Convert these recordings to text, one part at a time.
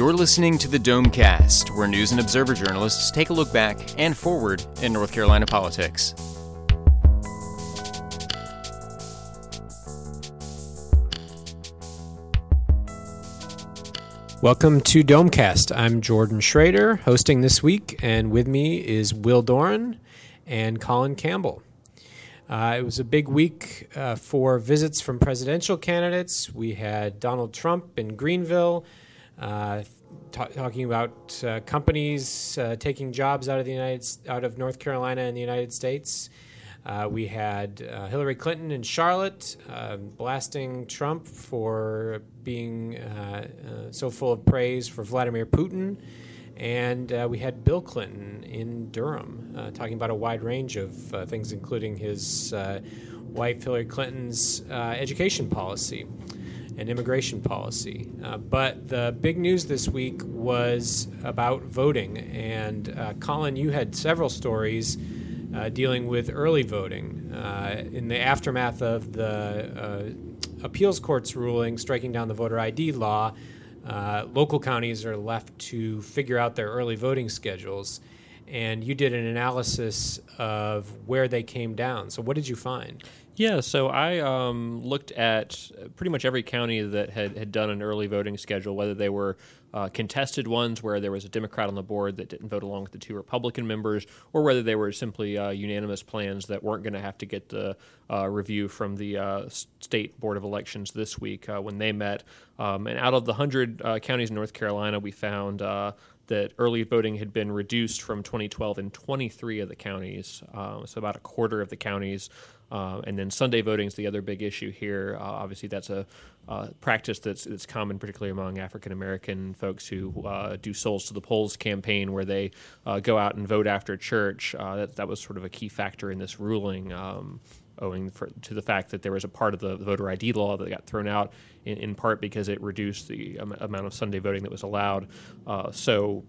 You're listening to the Domecast, where news and observer journalists take a look back and forward in North Carolina politics. Welcome to Domecast. I'm Jordan Schrader, hosting this week, and with me is Will Doran and Colin Campbell. Uh, it was a big week uh, for visits from presidential candidates. We had Donald Trump in Greenville uh, ta- talking about uh, companies uh, taking jobs out of the United out of North Carolina and the United States. Uh, we had uh, Hillary Clinton in Charlotte uh, blasting Trump for being uh, uh, so full of praise for Vladimir Putin. And uh, we had Bill Clinton in Durham talking about a wide range of things, including his wife Hillary Clinton's education policy and immigration policy. Uh, but the big news this week was about voting. And uh, Colin, you had several stories uh, dealing with early voting. Uh, in the aftermath of the uh, appeals court's ruling striking down the voter ID law, uh, local counties are left to figure out their early voting schedules. And you did an analysis of where they came down. So, what did you find? Yeah, so I um, looked at pretty much every county that had, had done an early voting schedule, whether they were uh, contested ones where there was a Democrat on the board that didn't vote along with the two Republican members, or whether they were simply uh, unanimous plans that weren't going to have to get the uh, review from the uh, state board of elections this week uh, when they met. Um, and out of the 100 uh, counties in North Carolina, we found that early voting had been reduced from 2012 in 23 of the counties, so about a quarter of the counties. Uh, and then Sunday voting is the other big issue here. Uh, obviously, that's a uh, practice that's, that's common, particularly among African American folks who uh, do Souls to the Polls campaign, where they uh, go out and vote after church. Uh, that, that was sort of a key factor in this ruling. Um, owing for, to the fact that there was a part of the, voter ID law that got thrown out, in, in part because it reduced the amount of Sunday voting that was allowed. so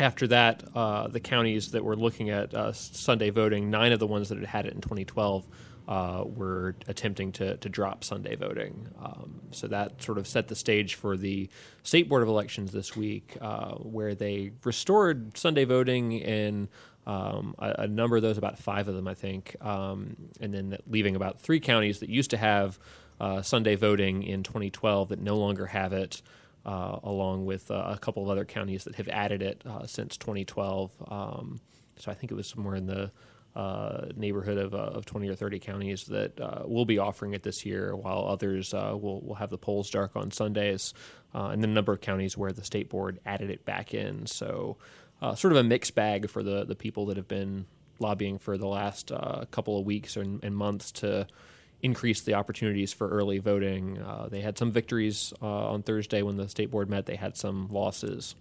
after that, uh, the counties that were looking at uh, Sunday voting, nine of the ones that had had it in 2012 uh, were attempting to, to drop Sunday voting. Um, so that sort of set the stage for the State Board of Elections this week, uh, where they restored Sunday voting in um, a, a, number of those, about five of them, I think, um, and then leaving about three counties that used to have uh, Sunday voting in 2012 that no longer have it along with uh, a couple of other counties that have added it uh, since 2012. Um, so I think it was somewhere in the uh, neighborhood of, uh, of 20 or 30 counties that uh, will be offering it this year, while others will, will have the polls dark on Sundays, and then a number of counties where the state board added it back in. So sort of a mixed bag for the, the people that have been lobbying for the last couple of weeks and, and months to increased the opportunities for early voting. Uh, they had some victories uh, on Thursday when the state board met. They had some losses.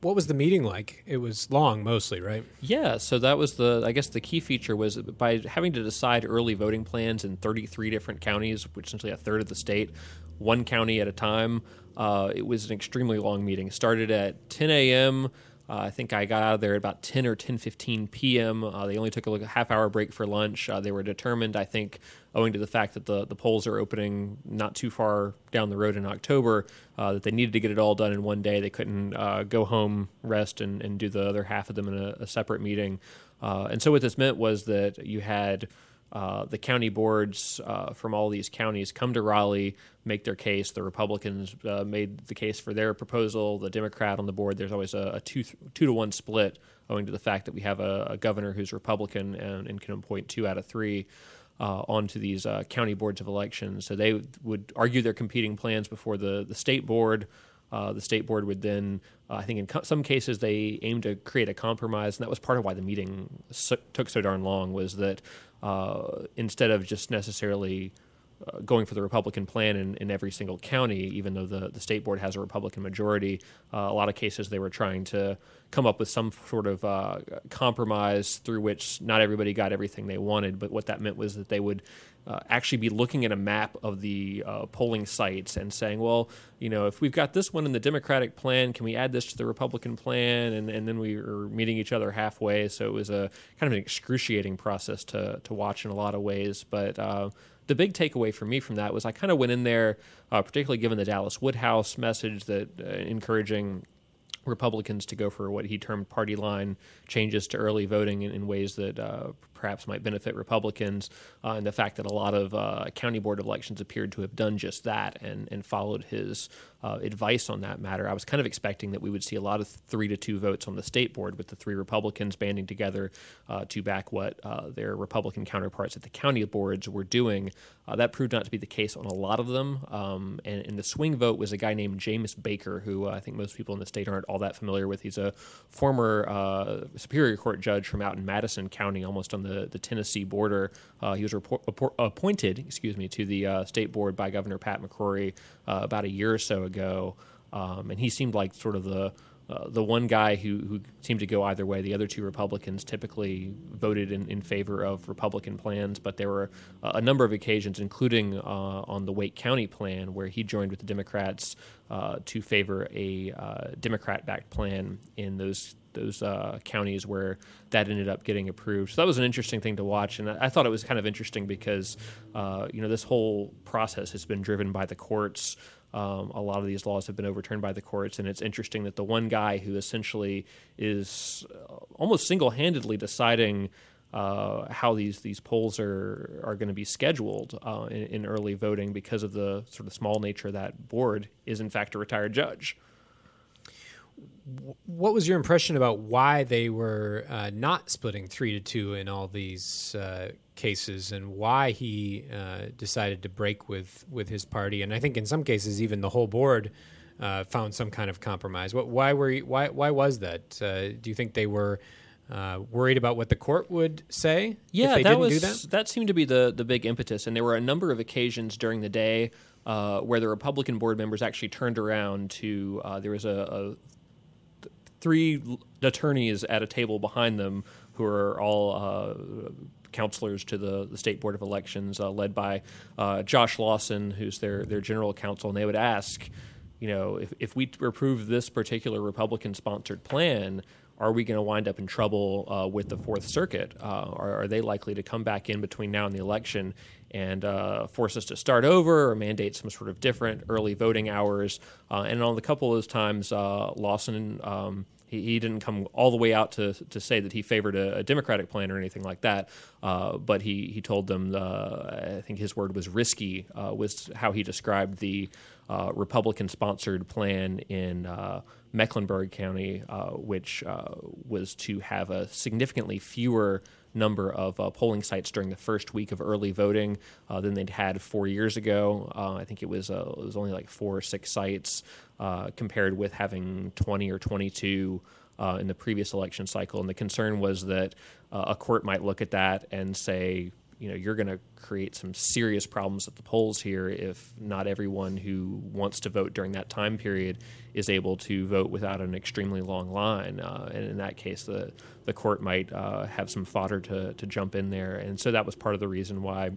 What was the meeting like? It was long, mostly, right? Yeah. So that was the. I guess the key feature was by having to decide early voting plans in 33 different counties, which essentially a third of the state, one county at a time. Uh, it was an extremely long meeting. It started at 10 a.m. Uh, I think I got out of there at about 10 or 10:15 p.m. Uh, they only took a, a half hour break for lunch. Uh, they were determined, I think, owing to the fact that the, the polls are opening not too far down the road in October, uh, that they needed to get it all done in one day. They couldn't uh, go home, rest, and, and do the other half of them in a, a separate meeting. Uh, and so what this meant was that you had uh, the county boards uh, from all these counties come to Raleigh, make their case. The Republicans uh, made the case for their proposal. The Democrat on the board, there's always a, a two two to one split, owing to the fact that we have a, a governor who's Republican and, and, can appoint two out of three. Uh, onto these uh, county boards of elections. So they would argue their competing plans before the, the state board. Uh, the state board would then, uh, I think in co- some cases, they aimed to create a compromise, and that was part of why the meeting so- took so darn long. Was that uh, instead of just necessarily uh, going for the Republican plan in, in every single county, even though the, the state board has a Republican majority. Uh, a lot of cases they were trying to come up with some sort of uh, compromise through which not everybody got everything they wanted. But what that meant was that they would uh, actually be looking at a map of the uh, polling sites and saying, well, you know, if we've got this one in the Democratic plan, can we add this to the Republican plan? And, and then we were meeting each other halfway. So it was a kind of an excruciating process to, to watch in a lot of ways. But uh, the big takeaway for me from that was I kind of went in there, uh, particularly given the Dallas Woodhouse message that uh, encouraging Republicans to go for what he termed party line changes to early voting in, in ways that uh, perhaps might benefit Republicans, uh, and the fact that a lot of uh, county board elections appeared to have done just that and, and followed his uh, advice on that matter. I was kind of expecting that we would see a lot of three to two votes on the state board with the three Republicans banding together uh, to back what uh, their Republican counterparts at the county boards were doing. Uh, that proved not to be the case on a lot of them. Um, and, and, the swing vote was a guy named James Baker, who I think most people in the state aren't all that familiar with. He's a former Superior Court judge from out in Madison County, almost on the the, Tennessee border. Uh, he was report, appointed, excuse me, to the uh, state board by Governor Pat McCrory uh, about a year or so ago, um, and he seemed like sort of the uh, the one guy who, who seemed to go either way. The other two Republicans typically voted in, in favor of Republican plans, but there were a number of occasions, including uh, on the Wake County plan, where he joined with the Democrats to favor a Democrat backed plan in those those uh, counties where that ended up getting approved. So that was an interesting thing to watch, and I, thought it was kind of interesting because uh, you know this whole process has been driven by the courts. Um, a lot of these laws have been overturned by the courts, and it's interesting that the one guy who essentially is uh, almost single-handedly deciding uh, how these these polls are are going to be scheduled uh, in, in, early voting because of the sort of small nature of that board is in fact a retired judge what was your impression about why they were uh, not splitting three to two in all these uh, cases, and why he uh, decided to break with with his party? And I think in some cases, even the whole board uh, found some kind of compromise. What, why were you, why why was that? Uh, do you think they were? Uh, worried about what the court would say yeah, that was, that? That seemed to be the, the big impetus. And there were a number of occasions during the day uh, where the Republican board members actually turned around to uh, there was a, a, three attorneys at a table behind them who are all uh, counselors to the, the state board of elections, uh, led by uh, Josh Lawson, who's their their general counsel, and they would ask, you know, if if we approve this particular Republican sponsored plan. Are we going to wind up in trouble uh, with the Fourth Circuit? Uh, are, are they likely to come back in between now and the election and uh, force us to start over or mandate some sort of different early voting hours. And on a couple of those times, Lawson um, he, he didn't come all the way out to, to say that he favored a, a Democratic plan or anything like that, uh, but he, he told them, uh, I think his word was risky, uh, was how he described the uh, Republican sponsored plan in Mecklenburg County, which was to have a significantly fewer number of uh, polling sites during the first week of early voting uh, than they'd had four years ago. Uh, I think it was it was only like four or six sites uh, compared with having 20 or 22 uh, in the previous election cycle. And the concern was that uh, a court might look at that and say, you know, you're going to create some serious problems at the polls here if not everyone who wants to vote during that time period is able to vote without an extremely long line. Uh, and in that case, the the court might uh, have some fodder to to jump in there. And so that was part of the reason why,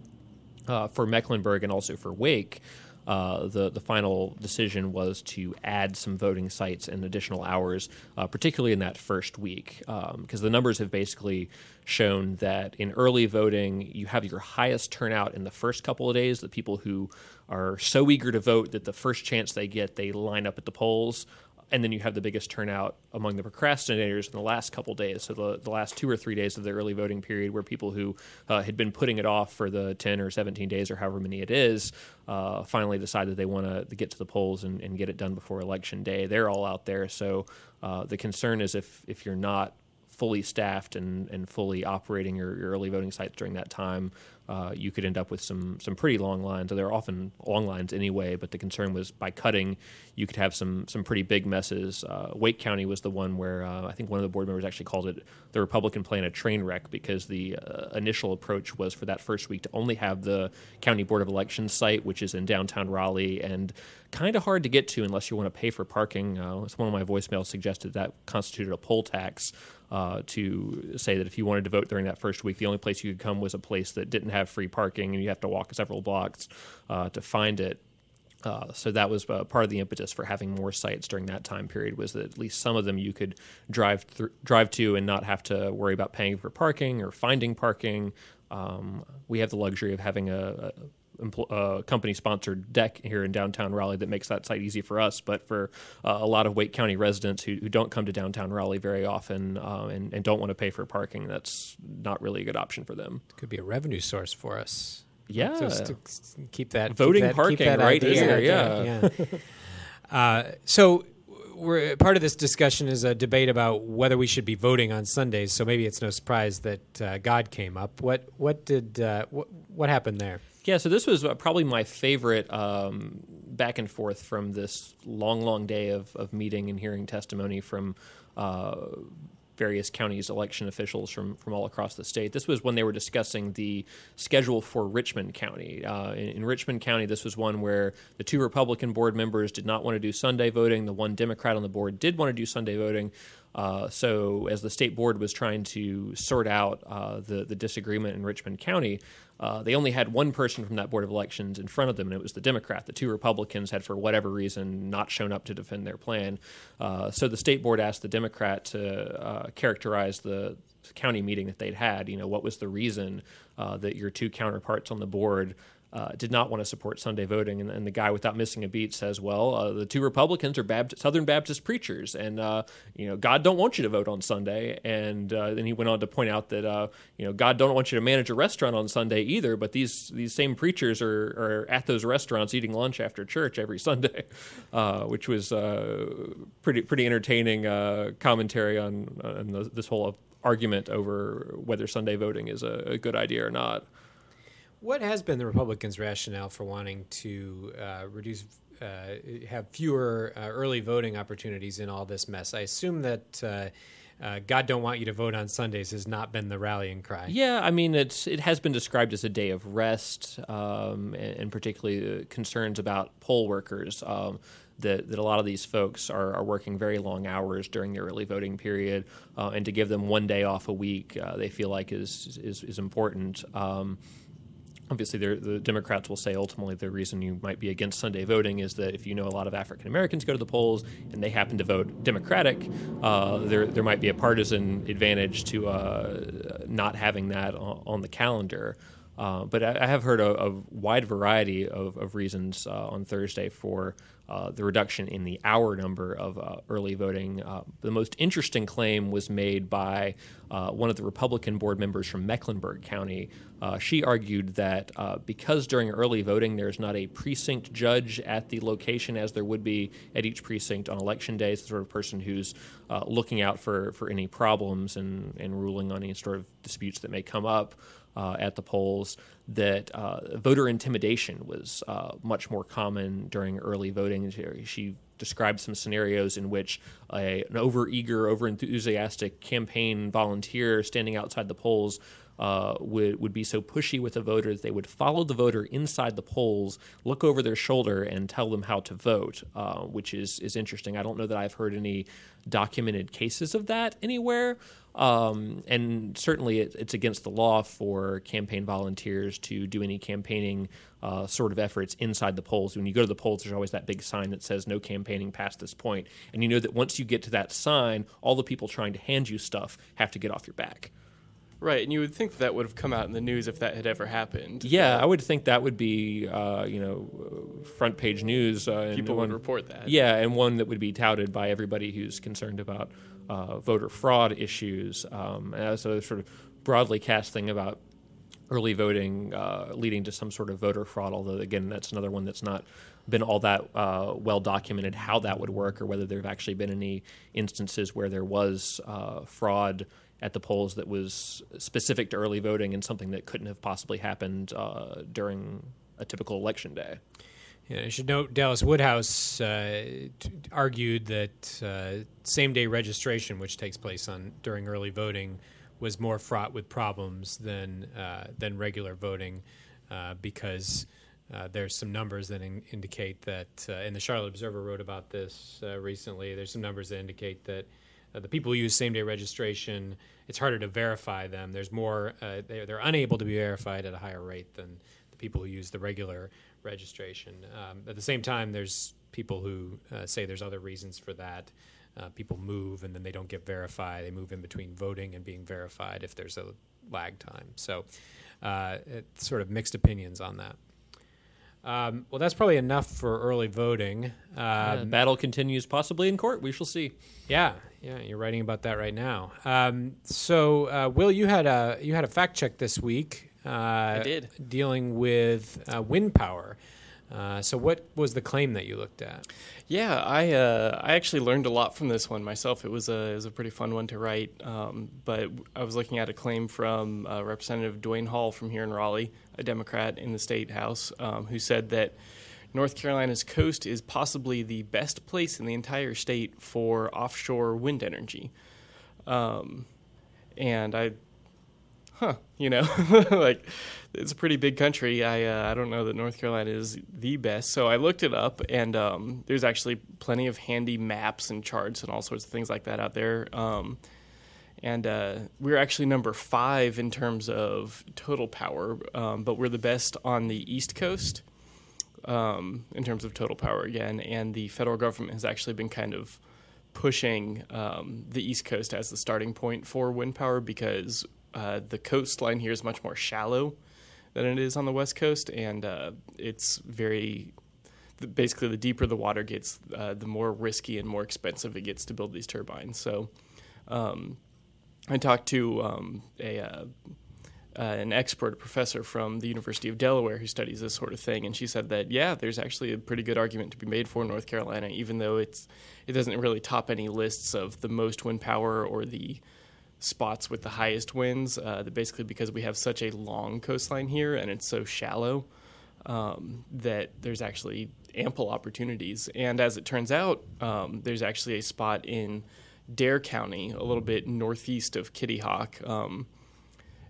uh, for Mecklenburg and also for Wake. Uh, the the final decision was to add some voting sites and additional hours, uh, particularly in that first week, because um, the numbers have basically shown that in early voting you have your highest turnout in the first couple of days. The people who are so eager to vote that the first chance they get, they line up at the polls and then you have the biggest turnout among the procrastinators in the last couple days. So the, the last two or three days of the early voting period, where people who uh, had been putting it off for the 10 or 17 days or however many it is, uh, finally decide that they want to get to the polls and, and, get it done before election day. They're all out there. So uh, the concern is if if you're not fully staffed and, and fully operating your, your early voting sites during that time, uh, you could end up with some some pretty long lines. They're often long lines anyway, but the concern was by cutting, you could have some some pretty big messes. Uh, Wake County was the one where uh, I think one of the board members actually called it the Republican plan a train wreck because the uh, initial approach was for that first week to only have the county board of elections site, which is in downtown Raleigh, and kind of hard to get to unless you want to pay for parking. Uh, one of my voicemails suggested that constituted a poll tax uh, to say that if you wanted to vote during that first week, the only place you could come was a place that didn't have free parking, and you have to walk several blocks uh, to find it. Uh, so that was uh, part of the impetus for having more sites during that time period was that at least some of them you could drive th- drive to and not have to worry about paying for parking or finding parking. Um, we have the luxury of having a, uh, company sponsored deck here in downtown Raleigh that makes that site easy for us. But for uh, a lot of Wake County residents who, who don't come to downtown Raleigh very often uh, and, and, don't want to pay for parking, that's not really a good option for them. Could be a revenue source for us. Yeah, just to keep that voting keep that, parking that right here. Yeah. yeah. Uh, so we're, part of this discussion is a debate about whether we should be voting on Sundays. So maybe it's no surprise that uh, God came up. What what did uh, what, what happened there? Yeah, so this was uh, probably my favorite um, back and forth from this long, long day of, of meeting and hearing testimony from uh, various counties' election officials from, from all across the state. This was when they were discussing the schedule for Richmond County. Uh, in, in, Richmond County, this was one where the two Republican board members did not want to do Sunday voting. The one Democrat on the board did want to do Sunday voting. Uh, so, as the state board was trying to sort out uh, the the disagreement in Richmond County, uh, they only had one person from that board of elections in front of them, and it was the Democrat. The two Republicans had, for whatever reason, not shown up to defend their plan. Uh, so the state board asked the Democrat to uh, characterize the county meeting that they'd had. You know, what was the reason that your two counterparts on the board uh, did not want to support Sunday voting, and, and, the guy, without missing a beat, says, "Well, uh, the two Republicans are Baptist, Southern Baptist preachers, and uh, you know God don't want you to vote on Sunday." And uh, then he went on to point out that uh, you know God don't want you to manage a restaurant on Sunday either, but these these same preachers are, are at those restaurants eating lunch after church every Sunday, uh, which was pretty pretty entertaining commentary on, on this whole argument over whether Sunday voting is a, a good idea or not. What has been the Republicans' rationale for wanting to uh, reduce, uh, have fewer uh, early voting opportunities in all this mess? I assume that. Uh, uh, God don't want you to vote on Sundays has not been the rallying cry. Yeah, I mean it's it has been described as a day of rest, um, and, and, particularly concerns about poll workers. Um, that, that a lot of these folks are, are working very long hours during the early voting period, uh, and to give them one day off a week, uh, they feel like is is, is important. Um, obviously the Democrats will say ultimately the reason you might be against Sunday voting is that if you know a lot of African Americans go to the polls and they happen to vote Democratic, uh, there there might be a partisan advantage to uh, not having that on, the calendar. Uh, but I, I, have heard a, a wide variety of, of reasons uh, on Thursday for uh, the reduction in the hour number of uh, early voting. The most interesting claim was made by uh, one of the Republican board members from Mecklenburg County. Uh, she argued that because during early voting there's not a precinct judge at the location as there would be at each precinct on election day, the sort of person who's looking out for, for any problems and, and ruling on any sort of disputes that may come up uh, at the polls that uh, voter intimidation was uh, much more common during early voting. She described some scenarios in which a, an overeager, overenthusiastic campaign volunteer standing outside the polls uh, would would be so pushy with a voter that they would follow the voter inside the polls, look over their shoulder, and tell them how to vote, uh, which is is interesting. I don't know that I've heard any documented cases of that anywhere. Um, and certainly, it, it's against the law for campaign volunteers to do any campaigning uh, sort of efforts inside the polls. When you go to the polls, there's always that big sign that says no campaigning past this point. And you know that once you get to that sign, all the people trying to hand you stuff have to get off your back. Right, and you would think that, would have come out in the news if that had ever happened. Yeah, I would think that would be, uh, you know, front page news. Uh, People would report that. Yeah, and one that would be touted by everybody who's concerned about uh, voter fraud issues. Um, and so sort of broadly cast thing about early voting uh, leading to some sort of voter fraud. Although again, that's another one that's not been all that uh, well documented how that would work or whether there have actually been any instances where there was uh, fraud at the polls that was specific to early voting and something that couldn't have possibly happened uh, during a typical election day. Yeah, I should note Dallas Woodhouse uh, argued that uh, same day registration, which takes place on during early voting, was more fraught with problems than uh, than regular voting uh, because uh, there's some numbers that in- indicate that, uh, and the Charlotte Observer wrote about this recently. There's some numbers that indicate that the people who use same day registration, it's harder to verify them. There's more; they're, they're unable to be verified at a higher rate than the people who use the regular registration. Um, at the same time, there's people who uh, say there's other reasons for that. Uh, people move and then they don't get verified. They move in between voting and being verified if there's a lag time. So, uh, it's sort of mixed opinions on that. Um, well, that's probably enough for early voting. Um, battle continues, possibly in court. We shall see. Yeah, yeah, you're writing about that right now. Um, so, uh, Will, you had a you had a fact check this week uh, I did. Dealing with uh, wind power. Uh, so, what was the claim that you looked at? Yeah, I uh, I actually learned a lot from this one myself. It was a it was a pretty fun one to write. Um, but I was looking at a claim from uh, Representative Duane Hall from here in Raleigh, a Democrat in the state house, um, who said that North Carolina's coast is possibly the best place in the entire state for offshore wind energy. Um, and I huh, you know, like it's a pretty big country. I uh, I don't know that North Carolina is the best, so I looked it up, and um, there's actually plenty of handy maps and charts and all sorts of things like that out there. Um, and uh, we're actually number five in terms of total power, um, but we're the best on the East Coast um, in terms of total power again. And the federal government has actually been kind of pushing um, the East Coast as the starting point for wind power because uh, the coastline here is much more shallow than it is on the west coast, and uh, it's very basically the deeper the water gets, uh, the more risky and more expensive it gets to build these turbines. So, um, I talked to um, a uh, uh, an expert, a professor from the University of Delaware who studies this sort of thing, and she said that yeah, there's actually a pretty good argument to be made for North Carolina, even though it's it doesn't really top any lists of the most wind power or the spots with the highest winds. Uh, basically, because we have such a long coastline here and it's so shallow, um, that there's actually ample opportunities. And as it turns out, um, there's actually a spot in Dare County, a little bit northeast of Kitty Hawk. Um,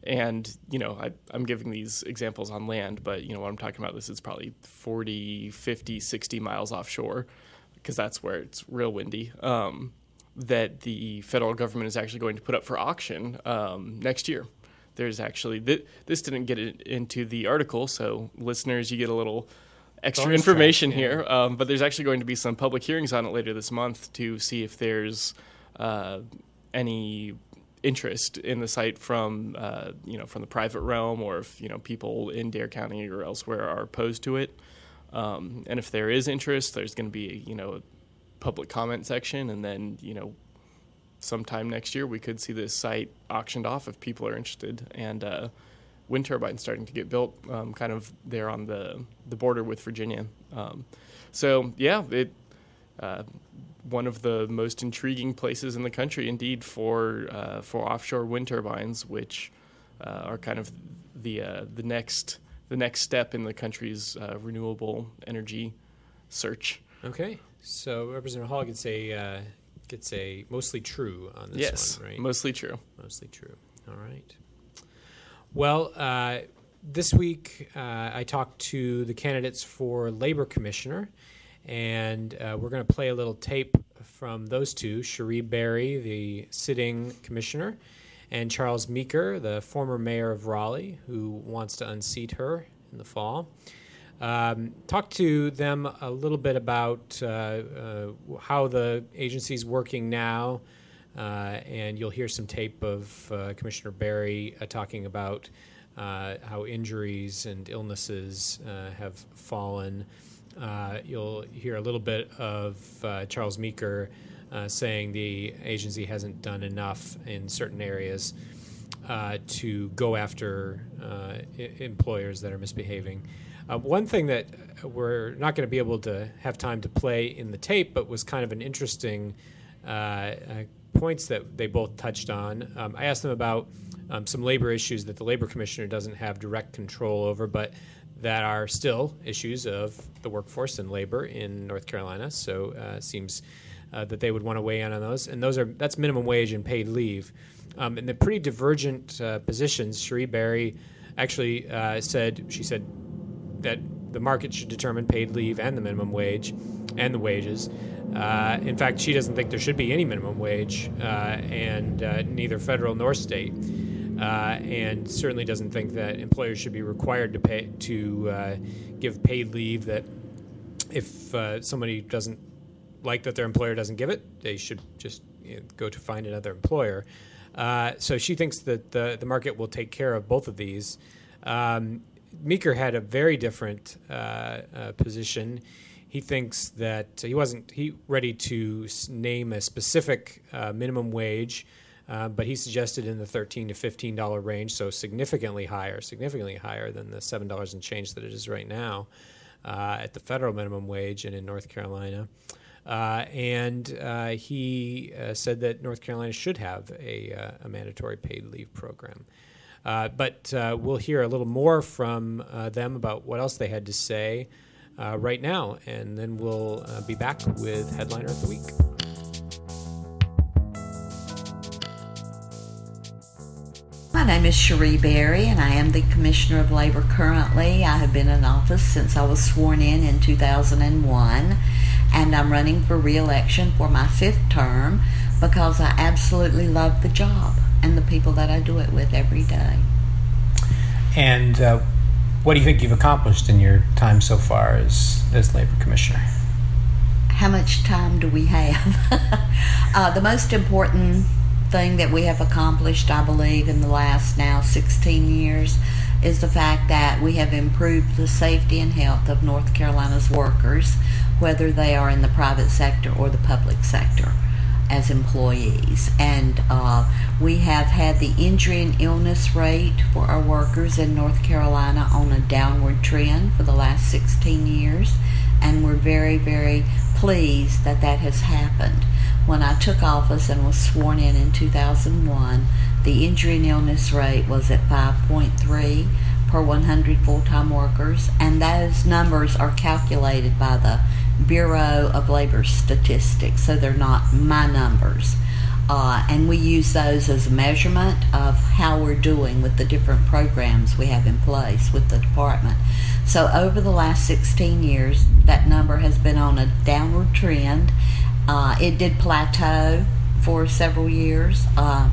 and, you know, I, am giving these examples on land, but, you know, what I'm talking about, this is probably 40, 50, 60 miles offshore because that's where it's real windy. Um, that the federal government is actually going to put up for auction um, next year. There's actually th- this didn't get into the article, so listeners, you get a little extra Bonus information track, yeah. here. Um, but there's actually going to be some public hearings on it later this month to see if there's uh, any interest in the site from uh, you know from the private realm, or if you know people in Dare County or elsewhere are opposed to it. Um, and if there is interest, there's going to be you know public comment section, and then you know, sometime next year we could see this site auctioned off if people are interested, and uh, wind turbines starting to get built, um, kind of there on the the border with Virginia. Um, so yeah, it. Uh, one of the most intriguing places in the country, indeed, for uh, for offshore wind turbines, which uh, are kind of the uh, the next the next step in the country's uh, renewable energy search. Okay. So Representative Hall gets a uh, gets a mostly true on this yes, one, right? Mostly true. Mostly true. All right. Well, uh, this week uh, I talked to the candidates for labor commissioner, and uh, we're going to play a little tape from those two: Cherie Berry, the sitting commissioner, and Charles Meeker, the former mayor of Raleigh, who wants to unseat her in the fall. Um, talk to them a little bit about uh, uh, how the agency is working now, uh, and you'll hear some tape of uh, Commissioner Berry uh, talking about uh, how injuries and illnesses have fallen. you'll hear a little bit of Charles Meeker saying the agency hasn't done enough in certain areas. to go after I- employers that are misbehaving. Uh, one thing that we're not going to be able to have time to play in the tape, but was kind of an interesting uh, uh points that they both touched on. Um, I asked them about um, some labor issues that the labor commissioner doesn't have direct control over, but that are still issues of the workforce and labor in North Carolina. So uh, it seems uh, that they would want to weigh in on those, and those are that's minimum wage and paid leave. Um, and the pretty divergent uh, positions. Cherie Berry actually uh, said she said that the market should determine paid leave and the minimum wage and the wages. Uh, in fact, she doesn't think there should be any minimum wage, uh, and uh, neither federal nor state. Uh, and certainly doesn't think that employers should be required to pay to uh, give paid leave. That if uh, somebody doesn't like that their employer doesn't give it, they should just you know, go to find another employer. so she thinks that the the market will take care of both of these. Um, Meeker had a very different uh, uh, position. He thinks that he wasn't he ready to name a specific uh, minimum wage, uh, but he suggested in the thirteen to fifteen dollar range, so significantly higher, significantly higher than the seven dollars and change that it is right now uh, at the federal minimum wage and in North Carolina. Uh, and he said that North Carolina should have a, a mandatory paid leave program. Uh, but uh, we'll hear a little more from uh, them about what else they had to say right now, and then we'll be back with Headliner of the Week. My name is Cherie Berry, and I am the Commissioner of Labor currently. I have been in office since I was sworn in in 2001, and I'm running for re election for my fifth term because I absolutely love the job and the people that I do it with every day. And uh, what do you think you've accomplished in your time so far as, as labor commissioner? How much time do we have? uh, the most important thing that we have accomplished, I believe, in the last now 16 years is the fact that we have improved the safety and health of North Carolina's workers, whether they are in the private sector or the public sector as employees. And uh, we have had the injury and illness rate for our workers in North Carolina on a downward trend for the last 16 years. And we're very, very pleased that that has happened. When I took office and was sworn in in 2001, the injury and illness rate was at 5.3 per 100 full time workers, and those numbers are calculated by the Bureau of Labor Statistics, so they're not my numbers. Uh, and we use those as a measurement of how we're doing with the different programs we have in place with the department. So, over the last 16 years, that number has been on a downward trend. Uh, it did plateau for several years, uh,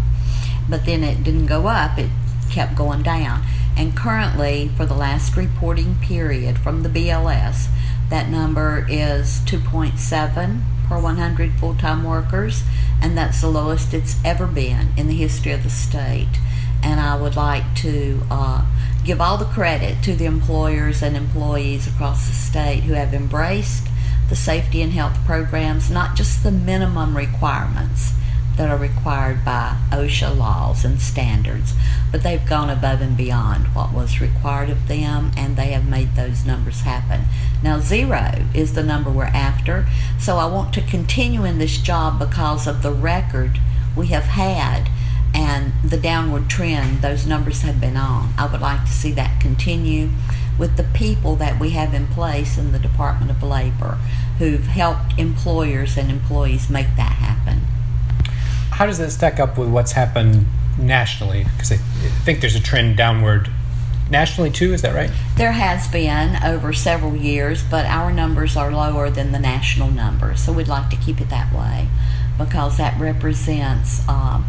but then it didn't go up, it kept going down. And currently, for the last reporting period from the BLS, that number is 2.7 per 100 full time workers, and that's the lowest it's ever been in the history of the state. And I would like to uh, give all the credit to the employers and employees across the state who have embraced the safety and health programs, not just the minimum requirements that are required by OSHA laws and standards, but they've gone above and beyond what was required of them and they have made those numbers happen. Now, zero is the number we're after, so I want to continue in this job because of the record we have had and the downward trend those numbers have been on. I would like to see that continue with the people that we have in place in the Department of Labor who've helped employers and employees make that happen how does that stack up with what's happened nationally? Because I think there's a trend downward nationally too. Is that right? There has been over several years, but our numbers are lower than the national numbers. So we'd like to keep it that way because that represents um,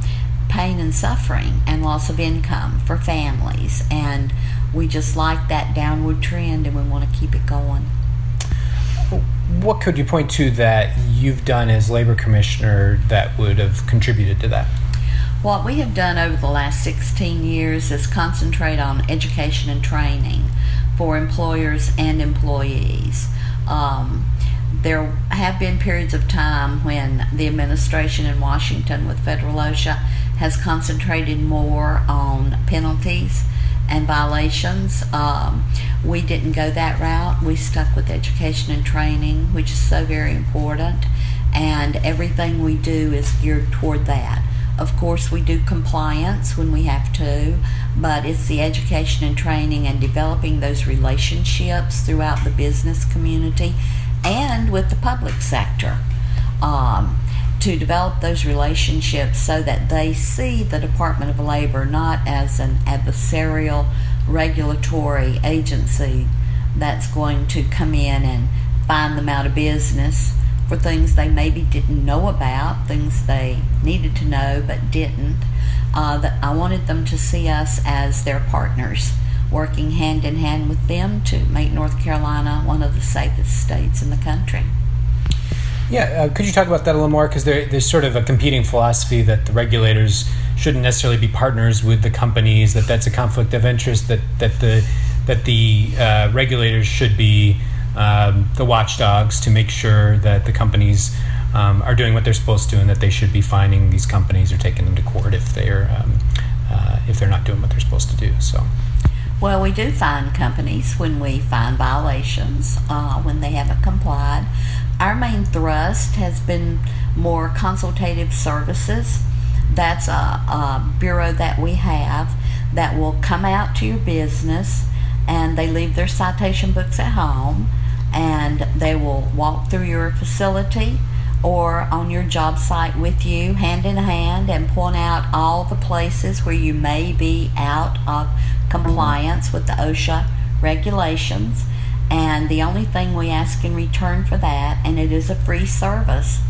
pain and suffering and loss of income for families. And we just like that downward trend and we want to keep it going what could you point to that you've done as labor commissioner that would have contributed to that? What we have done over the last 16 years is concentrate on education and training for employers and employees. Um, there have been periods of time when the administration in Washington with federal OSHA has concentrated more on penalties and violations. Um, we didn't go that route. We stuck with education and training, which is so very important. and everything we do is geared toward that. Of course, we do compliance when we have to, but it's the education and training and developing those relationships throughout the business community and with the public sector. Um, to develop those relationships so that they see the Department of Labor not as an adversarial regulatory agency that's going to come in and find them out of business for things they maybe didn't know about, things they needed to know but didn't. Uh, that I wanted them to see us as their partners, working hand in hand with them to make North Carolina one of the safest states in the country. Yeah, uh, could you talk about that a little more? Because there, there's sort of a competing philosophy that the regulators shouldn't necessarily be partners with the companies. That that's a conflict of interest. That that the that the uh, regulators should be um, the watchdogs to make sure that the companies um, are doing what they're supposed to, do and that they should be finding these companies or taking them to court if they're um, uh, if they're not doing what they're supposed to do. So. Well, we do fine companies when we find violations uh, when they haven't complied. Our main thrust has been more consultative services. That's a, a bureau that we have that will come out to your business and they leave their citation books at home and they will walk through your facility or on your job site with you hand in hand and point out all the places where you may be out of compliance with the OSHA regulations. And the only thing we ask in return for that, and it is a free service,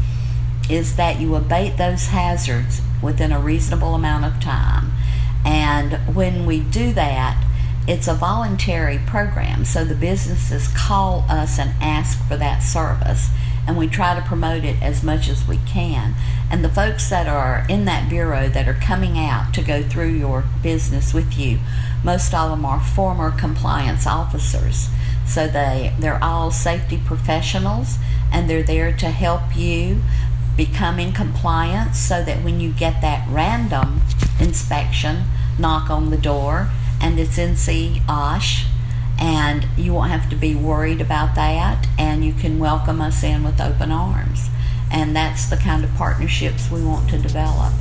is that you abate those hazards within a reasonable amount of time. And when we do that, it's a voluntary program, so the businesses call us and ask for that service, and we try to promote it as much as we can. And the folks that are in that bureau that are coming out to go through your business with you, most of them are former compliance officers. So they, they're all safety professionals, and they're there to help you become in compliance so that when you get that random inspection, knock on the door, and it's NC OSH, and you won't have to be worried about that, and you can welcome us in with open arms. And that's the kind of partnerships we want to develop.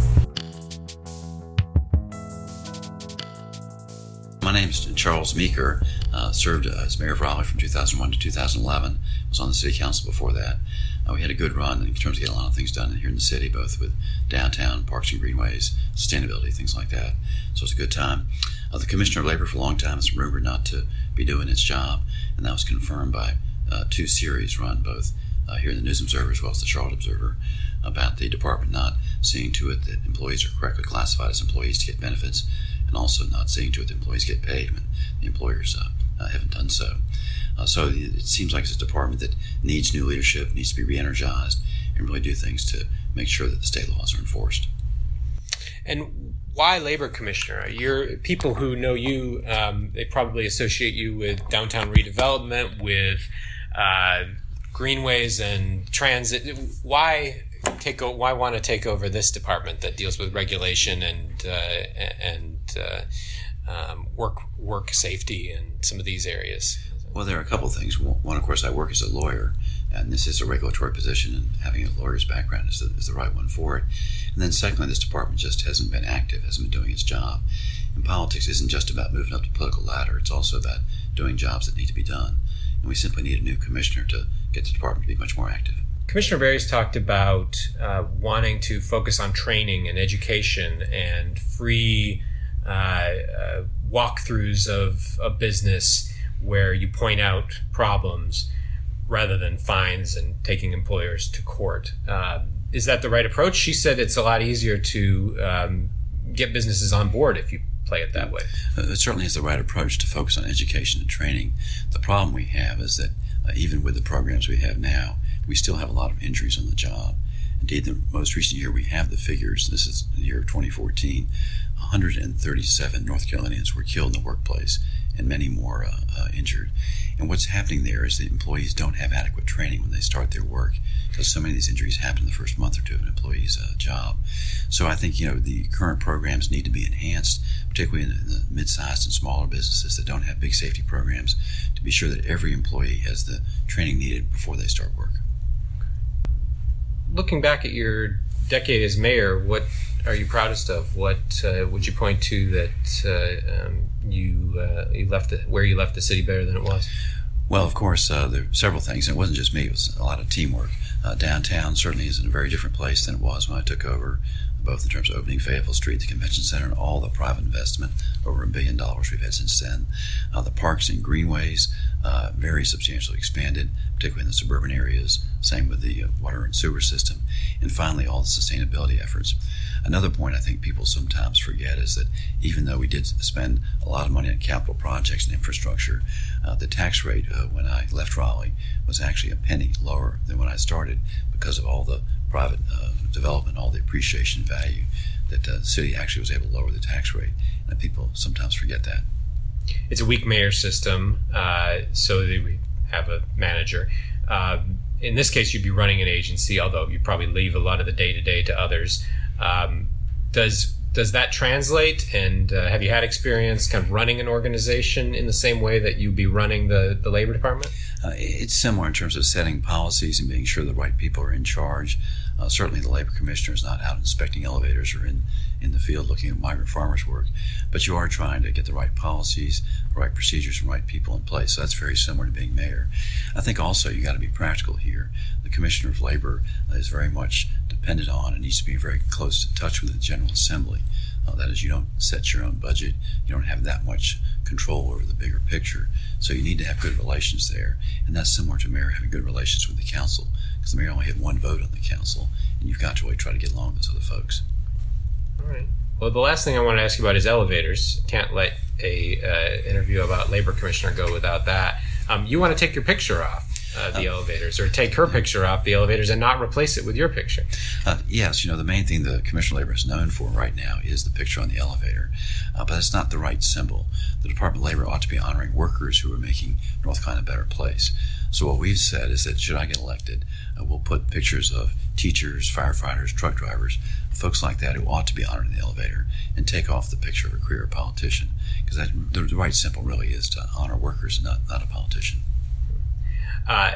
My name is Charles Meeker. Uh, served as mayor of Raleigh from 2001 to 2011. Was on the city council before that. Uh, we had a good run in terms of getting a lot of things done here in the city, both with downtown, parks and greenways, sustainability, things like that. So it's a good time. Uh, the Commissioner of Labor for a long time was rumored not to be doing its job, and that was confirmed by uh, two series run both uh, here in the News Observer as well as the Charlotte Observer about the department not seeing to it that employees are correctly classified as employees to get benefits, and also not seeing to it that employees get paid when the employers uh, uh, haven't done so. Uh, so it seems like it's a department that needs new leadership, needs to be re-energized, and really do things to make sure that the state laws are enforced. And why labor commissioner? You're people who know you. Um, they probably associate you with downtown redevelopment, with uh, greenways and transit. Why take? Why want to take over this department that deals with regulation and uh, and uh, um, work work safety and some of these areas? Well, there are a couple of things. One, of course, I work as a lawyer, and this is a regulatory position, and having a lawyer's background is the, is the right one for it. And then, secondly, this department just hasn't been active, hasn't been doing its job. And politics isn't just about moving up the political ladder; it's also about doing jobs that need to be done. And we simply need a new commissioner to get the department to be much more active. Commissioner Berry's talked about uh, wanting to focus on training and education and free uh, uh, walkthroughs of a business where you point out problems rather than fines and taking employers to court. Um, is that the right approach? She said it's a lot easier to um, get businesses on board if you play it that way. Uh, it certainly is the right approach to focus on education and training. The problem we have is that uh, even with the programs we have now, we still have a lot of injuries on the job. Indeed, the most recent year we have the figures, this is the year 2014, 137 North Carolinians were killed in the workplace and many more uh, uh, injured. And what's happening there is the employees don't have adequate training when they start their work because so many of these injuries happen in the first month or two of an employee's uh, job. So I think you know the current programs need to be enhanced, particularly in the, in the mid-sized and smaller businesses that don't have big safety programs, to be sure that every employee has the training needed before they start work. looking back at your decade as mayor, what are you proudest of? What uh, would you point to that uh, um, you uh, you left it, where you left the city better than it was? Well, of course, uh, there are several things. And It wasn't just me; it was a lot of teamwork. Uh, downtown certainly is in a very different place than it was when I took over both in terms of opening Fayetteville Street, the convention center, and all the private investment, over a billion dollars we've had since then. Uh, the parks and greenways, uh, very substantially expanded, particularly in the suburban areas. Same with the uh, water and sewer system. And finally, all the sustainability efforts. Another point I think people sometimes forget is that even though we did spend a lot of money on capital projects and infrastructure, uh, the tax rate uh, when I left Raleigh was actually a penny lower than when I started because of all the private uh, development, all the appreciation value, that uh, the city actually was able to lower the tax rate. And people sometimes forget that. It's a weak mayor system, uh, so we have a manager. Um, in this case, you'd be running an agency, although you probably leave a lot of the day to day to others. Um, does does that translate? And uh, have you had experience kind of running an organization in the same way that you'd be running the, the labor department? Uh, it's similar in terms of setting policies and being sure the right people are in charge. Uh, certainly, the labor commissioner is not out inspecting elevators or in, in the field looking at migrant farmers' work, but you are trying to get the right policies, the right procedures, and right people in place. So that's very similar to being mayor. I think also you got to be practical here. The commissioner of labor is very much dependent on and needs to be very close to touch with the General Assembly. Uh, that is, you don't set your own budget. You don't have that much control over the bigger picture. So you need to have good relations there. And that's similar to mayor having good relations with the council because the mayor only had one vote on the council, and you've got to really try to get along with those other folks. All right. Well, the last thing I want to ask you about is elevators. Can't let a uh, interview about labor commissioner go without that. Um, you want to take your picture off uh, the uh, elevators or take her picture off the elevators and not replace it with your picture. Uh, yes, you know, the main thing the Commissioner of Labor is known for right now is the picture on the elevator, uh, but that's not the right symbol. The Department of Labor ought to be honoring workers who are making North Carolina a better place. So what we've said is that should I get elected, uh, we'll put pictures of teachers, firefighters, truck drivers, folks like that who ought to be honored in the elevator, and take off the picture of a career politician because the, the right symbol really is to honor workers, not not a politician uh,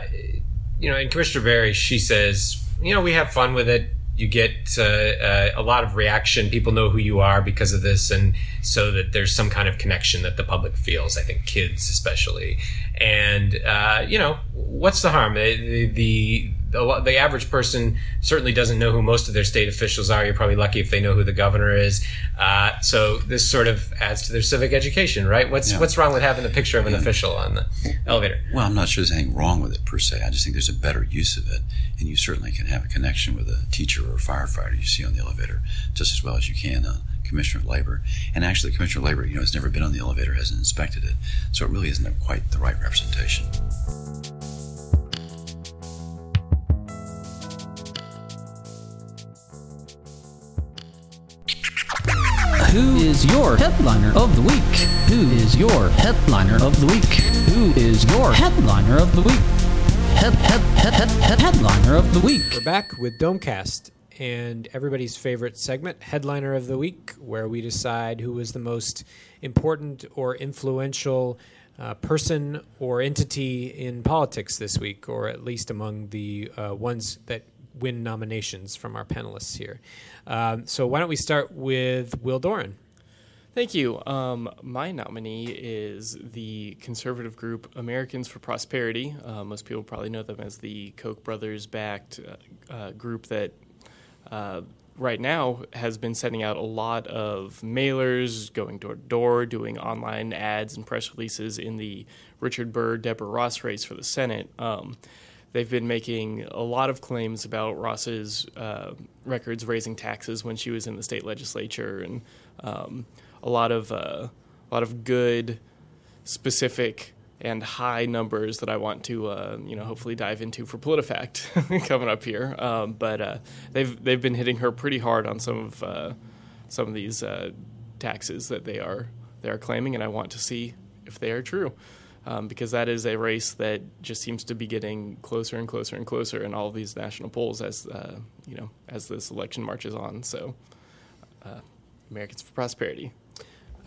you know, and Commissioner Berry, she says, you know, we have fun with it. You get uh, uh, a lot of reaction. People know who you are because of this, and so that there's some kind of connection that the public feels. I think kids, especially, and uh, you know, what's the harm? The, the the, the average person certainly doesn't know who most of their state officials are. You're probably lucky if they know who the governor is. Uh, so this sort of adds to their civic education, right? What's yeah. what's wrong with having a picture of an yeah. official on the elevator? Well, I'm not sure there's anything wrong with it per se. I just think there's a better use of it, and you certainly can have a connection with a teacher or a firefighter you see on the elevator just as well as you can on Commissioner of Labor. And actually, the Commissioner of Labor, you know, has never been on the elevator, hasn't inspected it, so it really isn't quite the right representation. Who is your headliner of the week? Who is your headliner of the week? Who is your headliner of the week? Head, head, head, head, head, headliner of the week. We're back with Domecast and everybody's favorite segment, Headliner of the Week, where we decide who was the most important or influential uh, person or entity in politics this week, or at least among the uh, ones that win nominations from our panelists here. Um, so why don't we start with Will Doran? Thank you. Um, my nominee is the conservative group Americans for Prosperity. Uh, most people probably know them as the Koch brothers backed uh, uh, group that uh, right now has been sending out a lot of mailers, going door to door, doing online ads and press releases in the Richard Burr Deborah Ross race for the Senate. Um, they've been making a lot of claims about Ross's uh, records raising taxes when she was in the state legislature, and um, a lot of uh, a lot of good, specific and high numbers that I want to uh, you know hopefully dive into for PolitiFact coming up here. Um, but uh, they've they've been hitting her pretty hard on some of uh, some of these uh, taxes that they are they are claiming, and I want to see if they are true um, because that is a race that just seems to be getting closer and closer and closer in all of these national polls as uh, you know as this election marches on. So, uh, Americans for Prosperity.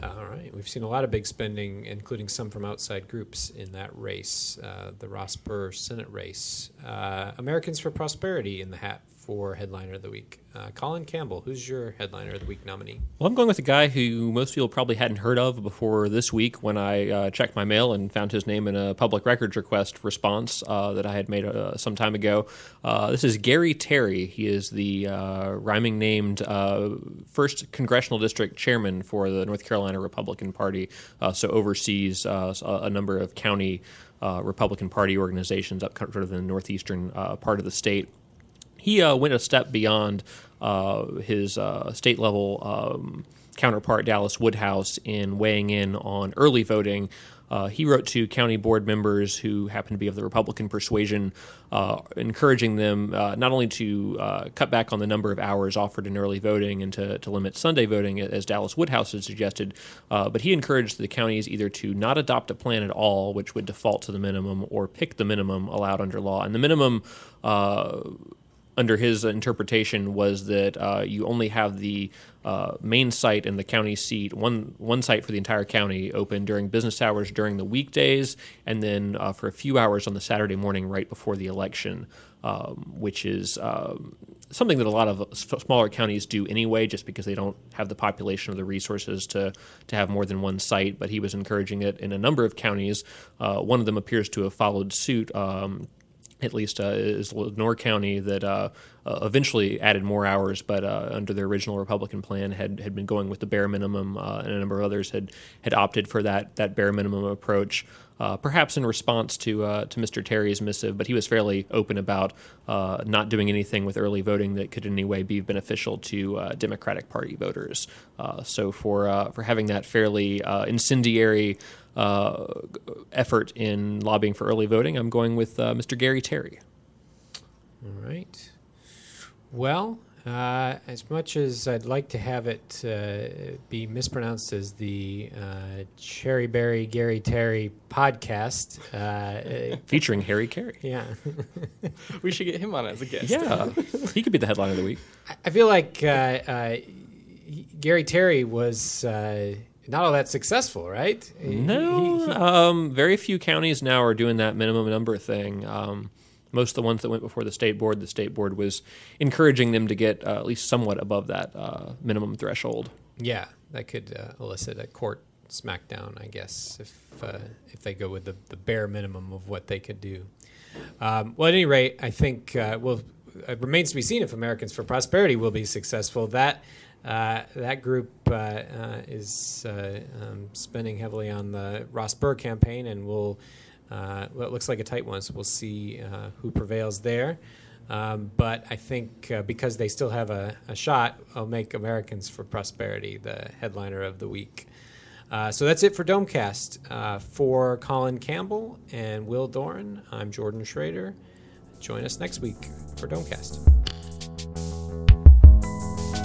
All right, we've seen a lot of big spending, including some from outside groups in that race, uh, the Ross Burr Senate race. Uh, Americans for Prosperity in the hat for headliner of the week. Uh, Colin Campbell, who's your headliner of the week nominee? Well, I'm going with a guy who most people probably hadn't heard of before this week when I uh, checked my mail and found his name in a public records request response uh, that I had made uh, some time ago. Uh, this is Gary Terry. He is the uh, rhyming named first congressional district chairman for the North Carolina Republican Party, so oversees a number of county Republican Party organizations up sort of in the northeastern part of the state he uh, went a step beyond uh, his uh, state level um, counterpart, Dallas Woodhouse, in weighing in on early voting. Uh, he wrote to county board members who happen to be of the Republican persuasion, uh, encouraging them uh, not only to cut back on the number of hours offered in early voting and to, to limit Sunday voting, as Dallas Woodhouse had suggested, but he encouraged the counties either to not adopt a plan at all, which would default to the minimum, or pick the minimum allowed under law. And the minimum under his interpretation was that uh, you only have the uh, main site and the county seat, one one site for the entire county, open during business hours during the weekdays, and then uh, for a few hours on the Saturday morning right before the election, um, which is um, something that a lot of smaller counties do anyway, just because they don't have the population or the resources to to have more than one site. But he was encouraging it in a number of counties. Uh, one of them appears to have followed suit. Um, at least uh, is Lenoir County that uh, uh, eventually added more hours, but uh, under their original Republican plan had, had been going with the bare minimum, uh, and a number of others had had opted for that that bare minimum approach. Uh, perhaps in response to to Mr. Terry's missive, but he was fairly open about not doing anything with early voting that could in any way be beneficial to Democratic Party voters. so for for having that fairly incendiary uh, effort in lobbying for early voting, I'm going with uh, Mr. Gary Terry. All right. Well, uh, as much as I'd like to have it uh, be mispronounced as the uh, Cherie Berry Gary Terry podcast, uh, featuring Harry Carey. Yeah, we should get him on as a guest. Yeah, he could be the headline of the week. I feel like Gary Terry was not all that successful, right? No, he, he, um, very few counties now are doing that minimum number thing. Um, most of the ones that went before the state board, the state board was encouraging them to get uh, at least somewhat above that uh, minimum threshold. Yeah, that could uh, elicit a court smackdown, I guess, if uh, if they go with the, the bare minimum of what they could do. Um, well, at any rate, I think uh, well, it remains to be seen if Americans for Prosperity will be successful. That uh, that group uh, uh, is uh, um, spending heavily on the Ross Burr campaign, and will Uh, well, it looks like a tight one. So we'll see uh, who prevails there. Um, but I think uh, because they still have a, a, shot, I'll make Americans for Prosperity the headliner of the week. so that's it for Domecast. for Colin Campbell and Will Doran, I'm Jordan Schrader. Join us next week for Domecast.